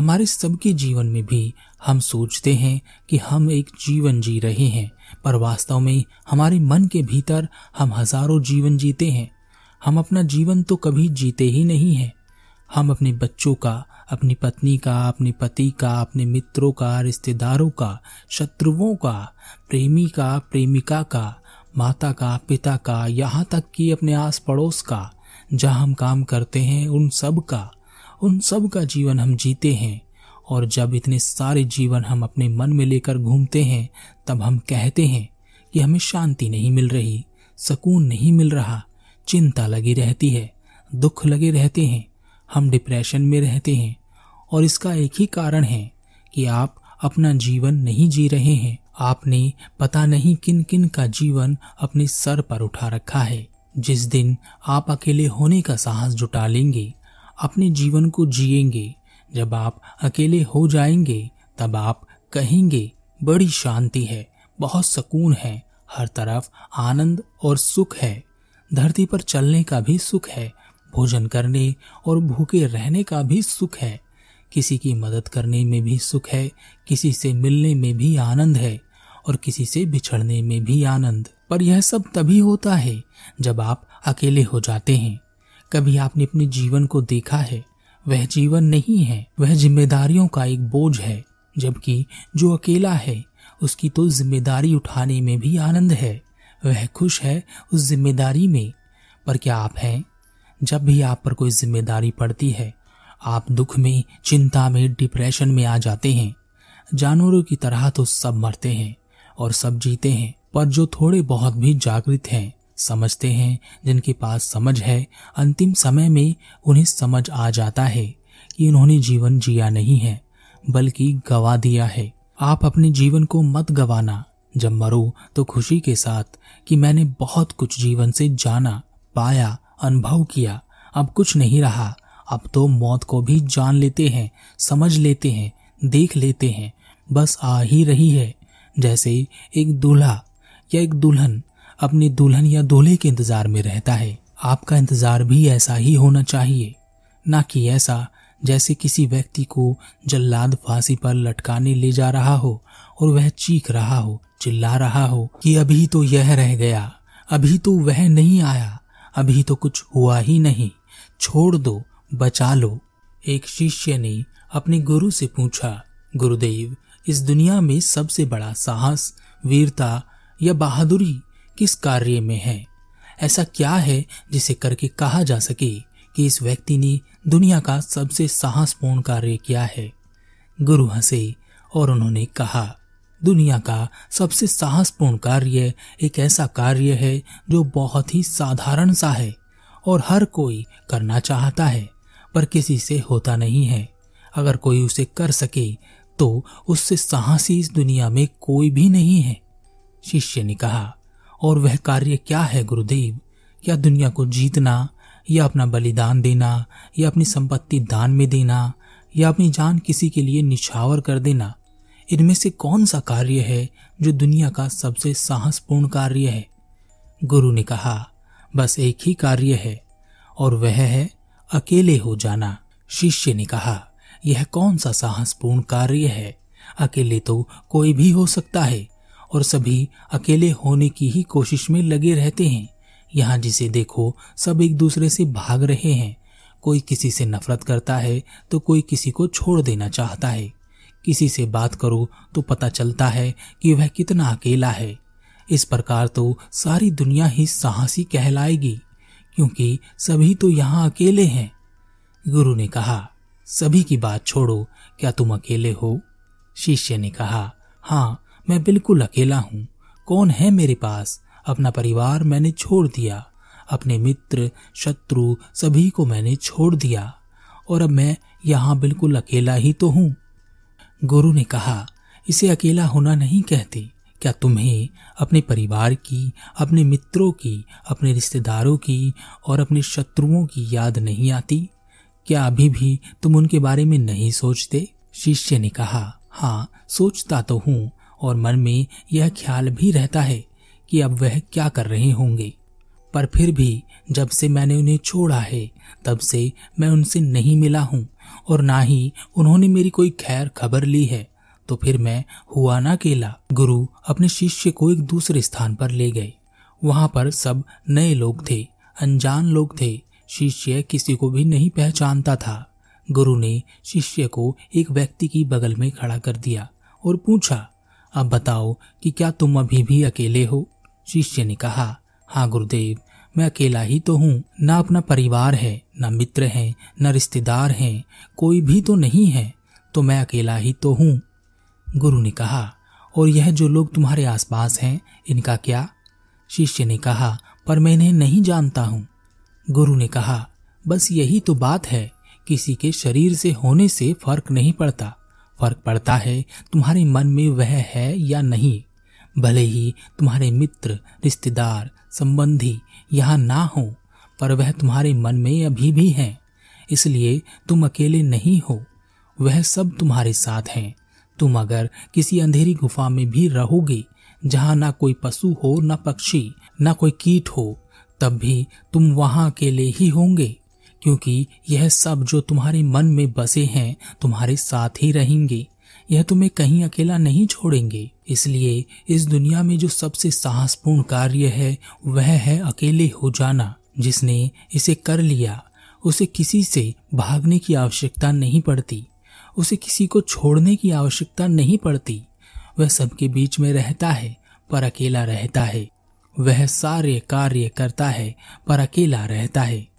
हमारे सबके जीवन में भी हम सोचते हैं कि हम एक जीवन जी रहे हैं, पर वास्तव में हमारे मन के भीतर हम हज़ारों जीवन जीते हैं। हम अपना जीवन तो कभी जीते ही नहीं हैं। हम अपने बच्चों का, अपनी पत्नी का, अपने पति का, अपने मित्रों का, रिश्तेदारों का, शत्रुओं का, प्रेमी का, प्रेमिका का, माता का, पिता का, यहाँ तक कि अपने आस पड़ोस का, जहाँ हम काम करते हैं उन सब का। उन सब का जीवन हम जीते हैं, और जब इतने सारे जीवन हम अपने मन में लेकर घूमते हैं, तब हम कहते हैं कि हमें शांति नहीं मिल रही, सुकून नहीं मिल रहा, चिंता लगी रहती है, दुख लगे रहते हैं, हम डिप्रेशन में रहते हैं, और इसका एक ही कारण है कि आप अपना जीवन नहीं जी रहे हैं। आपने पता नहीं किन किन का जीवन अपने सर पर उठा रखा है। जिस दिन आप अकेले होने का साहस जुटा लेंगे अपने जीवन को जिएँगे। जब आप अकेले हो जाएँगे, तब आप कहेंगे, बड़ी शांति है, बहुत सुकून है, हर तरफ़ आनंद और सुख है। धरती पर चलने का भी सुख है, भोजन करने और भूखे रहने का भी सुख है। किसी की मदद करने में भी सुख है, किसी से मिलने में भी आनंद है और किसी से बिछड़ने में भी आनंद। पर यह सब तभी होता है जब आप अकेले हो जाते हैं। कभी आपने अपने जीवन को देखा है? वह जीवन नहीं है, वह जिम्मेदारियों का एक बोझ है, जबकि जो अकेला है, उसकी तो ज़िम्मेदारी उठाने में भी आनंद है। वह खुश है उस ज़िम्मेदारी में। पर क्या आप हैं? जब भी आप पर कोई ज़िम्मेदारी पड़ती है, आप दुख में, चिंता में डिप्रेशन में आ जाते हैं। जानवरों की तरह तो सब मरते हैं और सब जीते हैं, पर जो थोड़े बहुत भी जागृत हैं समझते हैं, जिनके पास समझ है, अंतिम समय में उन्हें समझ आ जाता है कि उन्होंने जीवन जिया नहीं है, बल्कि गवा दिया है। आप अपने जीवन को मत गवाना। जब मरो तो खुशी के साथ कि मैंने बहुत कुछ जीवन से जाना, पाया, अनुभव किया। अब कुछ नहीं रहा। अब तो मौत को भी जान लेते हैं, समझ लेते हैं, देख लेते हैं। बस आ ही रही है। जैसे एक दूल्हा या एक दुल्हन अपने दुल्हन या दूल्हे के इंतज़ार में रहता है। आपका इंतज़ार भी ऐसा ही होना चाहिए। न कि ऐसा जैसे किसी व्यक्ति को जल्लाद फांसी पर लटकाने ले जा रहा हो और वह चीख रहा हो, चिल्ला रहा हो कि अभी तो यह रह गया, अभी तो वह नहीं आया, अभी तो कुछ हुआ ही नहीं। छोड़ दो, बचा लो। एक शिष्य ने अपने गुरु से पूछा, गुरुदेव, इस दुनिया में सबसे बड़ा साहस, वीरता या बहादुरी किस कार्य में है? ऐसा क्या है जिसे करके कहा जा सके कि इस व्यक्ति ने दुनिया का सबसे साहसपूर्ण कार्य किया है? गुरु हंसे और उन्होंने कहा, दुनिया का सबसे साहसपूर्ण कार्य एक ऐसा कार्य है जो बहुत ही साधारण सा है और हर कोई करना चाहता है, पर किसी से होता नहीं है। अगर कोई उसे कर सके तो उससे साहसी इस दुनिया में कोई भी नहीं है। शिष्य ने कहा और वह कार्य क्या है गुरुदेव? क्या दुनिया को जीतना, या अपना बलिदान देना, या अपनी संपत्ति दान में देना, या अपनी जान किसी के लिए निछावर कर देना? इनमें से कौन सा कार्य है जो दुनिया का सबसे साहसपूर्ण कार्य है? गुरु ने कहा, बस एक ही कार्य है, और वह है अकेले हो जाना। शिष्य ने कहा, यह कौन सा साहसपूर्ण कार्य है? अकेले तो कोई भी हो सकता है। और सभी अकेले होने की ही कोशिश में लगे रहते हैं। यहाँ जिसे देखो, सब एक दूसरे से भाग रहे हैं। कोई किसी से नफरत करता है तो कोई किसी को छोड़ देना चाहता है। किसी से बात करो तो पता चलता है कि वह कितना अकेला है। इस प्रकार तो सारी दुनिया ही साहसी कहलाएगी, क्योंकि सभी तो यहाँ अकेले हैं। गुरु ने कहा, सभी की बात छोड़ो, क्या तुम अकेले हो? शिष्य ने कहा हाँ मैं बिल्कुल अकेला हूँ। कौन है मेरे पास? अपना परिवार मैंने छोड़ दिया। अपने मित्र, शत्रु, सभी को मैंने छोड़ दिया। और अब मैं यहाँ बिल्कुल अकेला ही तो हूँ। गुरु ने कहा, इसे अकेला होना नहीं कहते। क्या तुम्हें अपने परिवार की, अपने मित्रों की, अपने रिश्तेदारों की और अपने शत्रुओं की याद नहीं आती? क्या अभी भी तुम उनके बारे में नहीं सोचते? शिष्य ने कहा हाँ सोचता तो हूँ। और मन में यह ख्याल भी रहता है कि अब वह क्या कर रहे होंगे। पर फिर भी जब से मैंने उन्हें छोड़ा है, तब से मैं उनसे नहीं मिला हूँ और ना ही उन्होंने मेरी कोई खैर खबर ली है। तो फिर मैं हुआ ना अकेला, गुरु अपने शिष्य को एक दूसरे स्थान पर ले गए। वहाँ पर सब नए लोग थे, अनजान लोग थे, शिष्य किसी को भी नहीं पहचानता था। गुरु ने शिष्य को एक व्यक्ति की बगल में खड़ा कर दिया और पूछा अब बताओ कि क्या तुम अभी भी अकेले हो? शिष्य ने कहा हाँ गुरुदेव, मैं अकेला ही तो हूँ। न अपना परिवार है, न मित्र है, न रिश्तेदार हैं, कोई भी तो नहीं है तो मैं अकेला ही तो हूँ। गुरु ने कहा, और यह जो लोग तुम्हारे आसपास हैं, इनका क्या? शिष्य ने कहा, पर मैं इन्हें नहीं जानता हूँ। गुरु ने कहा, बस यही तो बात है, किसी के शरीर से होने से फ़र्क नहीं पड़ता। फ़र्क पड़ता है, तुम्हारे मन में वह है या नहीं। भले ही तुम्हारे मित्र, रिश्तेदार, संबंधी यहाँ ना हो, पर वह तुम्हारे मन में अभी भी हैं। इसलिए तुम अकेले नहीं हो, वह सब तुम्हारे साथ हैं। तुम अगर किसी अंधेरी गुफा में भी रहोगे, जहाँ ना कोई पशु हो, ना पक्षी, ना कोई कीट हो, तब भी तुम वहाँ अकेले ही होंगे। क्योंकि यह सब जो तुम्हारे मन में बसे हैं, तुम्हारे साथ ही रहेंगे। यह तुम्हें कहीं अकेला नहीं छोड़ेंगे। इसलिए इस दुनिया में जो सबसे साहसपूर्ण कार्य है, वह है अकेले हो जाना, जिसने इसे कर लिया। उसे किसी से भागने की आवश्यकता नहीं पड़ती। उसे किसी को छोड़ने की आवश्यकता नहीं पड़ती। वह सबके बीच में रहता है, पर अकेला रहता है। वह सारे कार्य करता है, पर अकेला रहता है।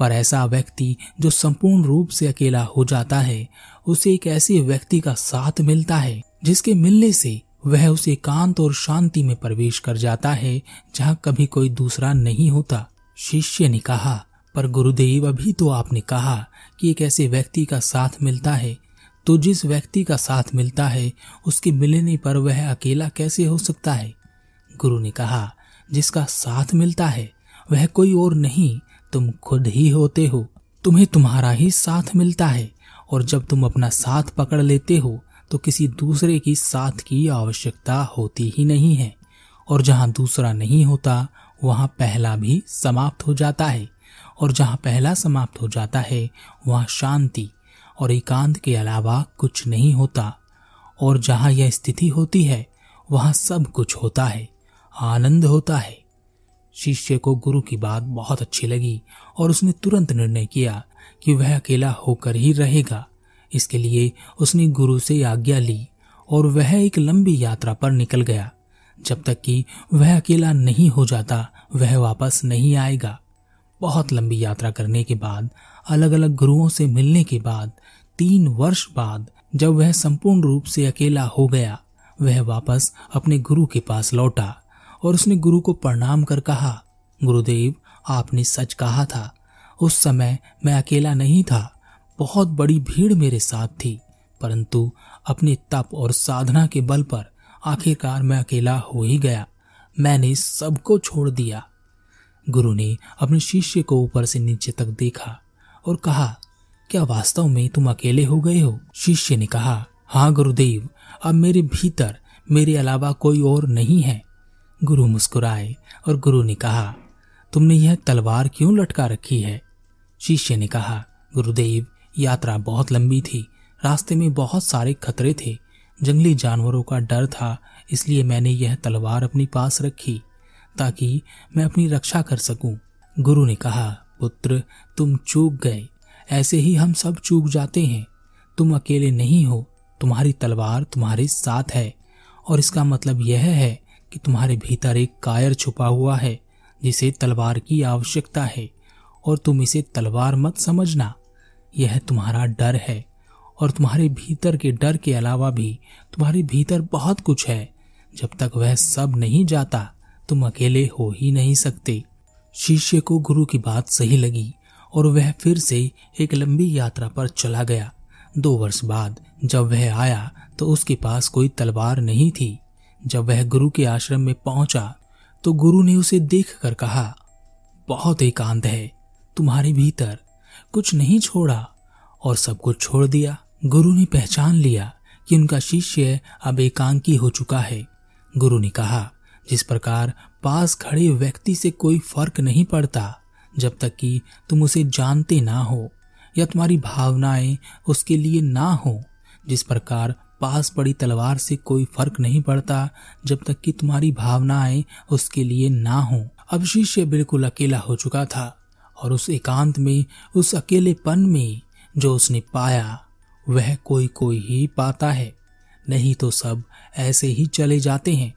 पर ऐसा व्यक्ति जो संपूर्ण रूप से अकेला हो जाता है, उसे एक ऐसे व्यक्ति का साथ मिलता है, जिसके मिलने से वह उस एकांत और शांति में प्रवेश कर जाता है, जहाँ कभी कोई दूसरा नहीं होता। शिष्य ने कहा, पर गुरुदेव, अभी तो आपने कहा कि एक ऐसे व्यक्ति का साथ मिलता है। तो जिस व्यक्ति का साथ मिलता है, उसके मिलने पर वह अकेला कैसे हो सकता है? गुरु ने कहा, जिसका साथ मिलता है, वह कोई और नहीं तुम खुद ही होते हो। तुम्हें तुम्हारा ही साथ मिलता है। और जब तुम अपना साथ पकड़ लेते हो तो किसी दूसरे की साथ की आवश्यकता होती ही नहीं है। और जहाँ दूसरा नहीं होता, वहाँ पहला भी समाप्त हो जाता है। और जहाँ पहला समाप्त हो जाता है, वहाँ शांति और एकांत के अलावा कुछ नहीं होता। और जहाँ यह स्थिति होती है, वहाँ सब कुछ होता है। आनंद होता है। शिष्य को गुरु की बात बहुत अच्छी लगी और उसने तुरंत निर्णय किया कि वह अकेला होकर ही रहेगा। इसके लिए उसने गुरु से आज्ञा ली और वह एक लंबी यात्रा पर निकल गया। जब तक कि वह अकेला नहीं हो जाता, वह वापस नहीं आएगा। बहुत लंबी यात्रा करने के बाद अलग अलग गुरुओं से मिलने के बाद, तीन वर्ष बाद जब वह संपूर्ण रूप से अकेला हो गया, वह वापस अपने गुरु के पास लौटा। और उसने गुरु को प्रणाम कर कहा, गुरुदेव, आपने सच कहा था। उस समय मैं अकेला नहीं था। बहुत बड़ी भीड़ मेरे साथ थी। परंतु अपने तप और साधना के बल पर आखिरकार मैं अकेला हो ही गया। मैंने सबको छोड़ दिया। गुरु ने अपने शिष्य को ऊपर से नीचे तक देखा और कहा, क्या वास्तव में तुम अकेले हो गए हो? शिष्य ने कहा हाँ गुरुदेव, अब मेरे भीतर मेरे अलावा कोई और नहीं है। गुरु मुस्कुराए और गुरु ने कहा, तुमने यह तलवार क्यों लटका रखी है? शिष्य ने कहा, गुरुदेव, यात्रा बहुत लंबी थी। रास्ते में बहुत सारे खतरे थे। जंगली जानवरों का डर था, इसलिए मैंने यह तलवार अपनी पास रखी, ताकि मैं अपनी रक्षा कर सकूँ। गुरु ने कहा, पुत्र, तुम चूक गए। ऐसे ही हम सब चूक जाते हैं। तुम अकेले नहीं हो। तुम्हारी तलवार तुम्हारे साथ है। और इसका मतलब यह है कि तुम्हारे भीतर एक कायर छुपा हुआ है, जिसे तलवार की आवश्यकता है, और तुम इसे तलवार मत समझना। यह तुम्हारा डर है, और तुम्हारे भीतर के डर के अलावा भी तुम्हारे भीतर बहुत कुछ है। जब तक वह सब नहीं जाता, तुम अकेले हो ही नहीं सकते। शिष्य को गुरु की बात सही लगी, और वह फिर से एक लंबी यात्रा पर चला गया। दो वर्ष बाद जब वह आया तो उसके पास कोई तलवार नहीं थी। जब वह गुरु के आश्रम में पहुँचा तो गुरु ने उसे देख कर कहा, बहुत एकांत है, तुम्हारे भीतर कुछ नहीं छोड़ा। और सब कुछ छोड़ दिया। गुरु ने पहचान लिया कि उनका शिष्य अब एकांकी हो चुका है। गुरु ने कहा, जिस प्रकार पास खड़े व्यक्ति से कोई फ़र्क नहीं पड़ता, जब तक कि तुम उसे जानते ना हो, या तुम्हारी भावनाएँ उसके लिए ना हो, जिस प्रकार पास पड़ी तलवार से कोई फ़र्क नहीं पड़ता, जब तक कि तुम्हारी भावनाएँ उसके लिए ना हो। अब शिष्य बिल्कुल अकेला हो चुका था, और उस एकांत में, उस अकेलेपन में जो उसने पाया, वह कोई कोई ही पाता है। नहीं तो सब ऐसे ही चले जाते हैं।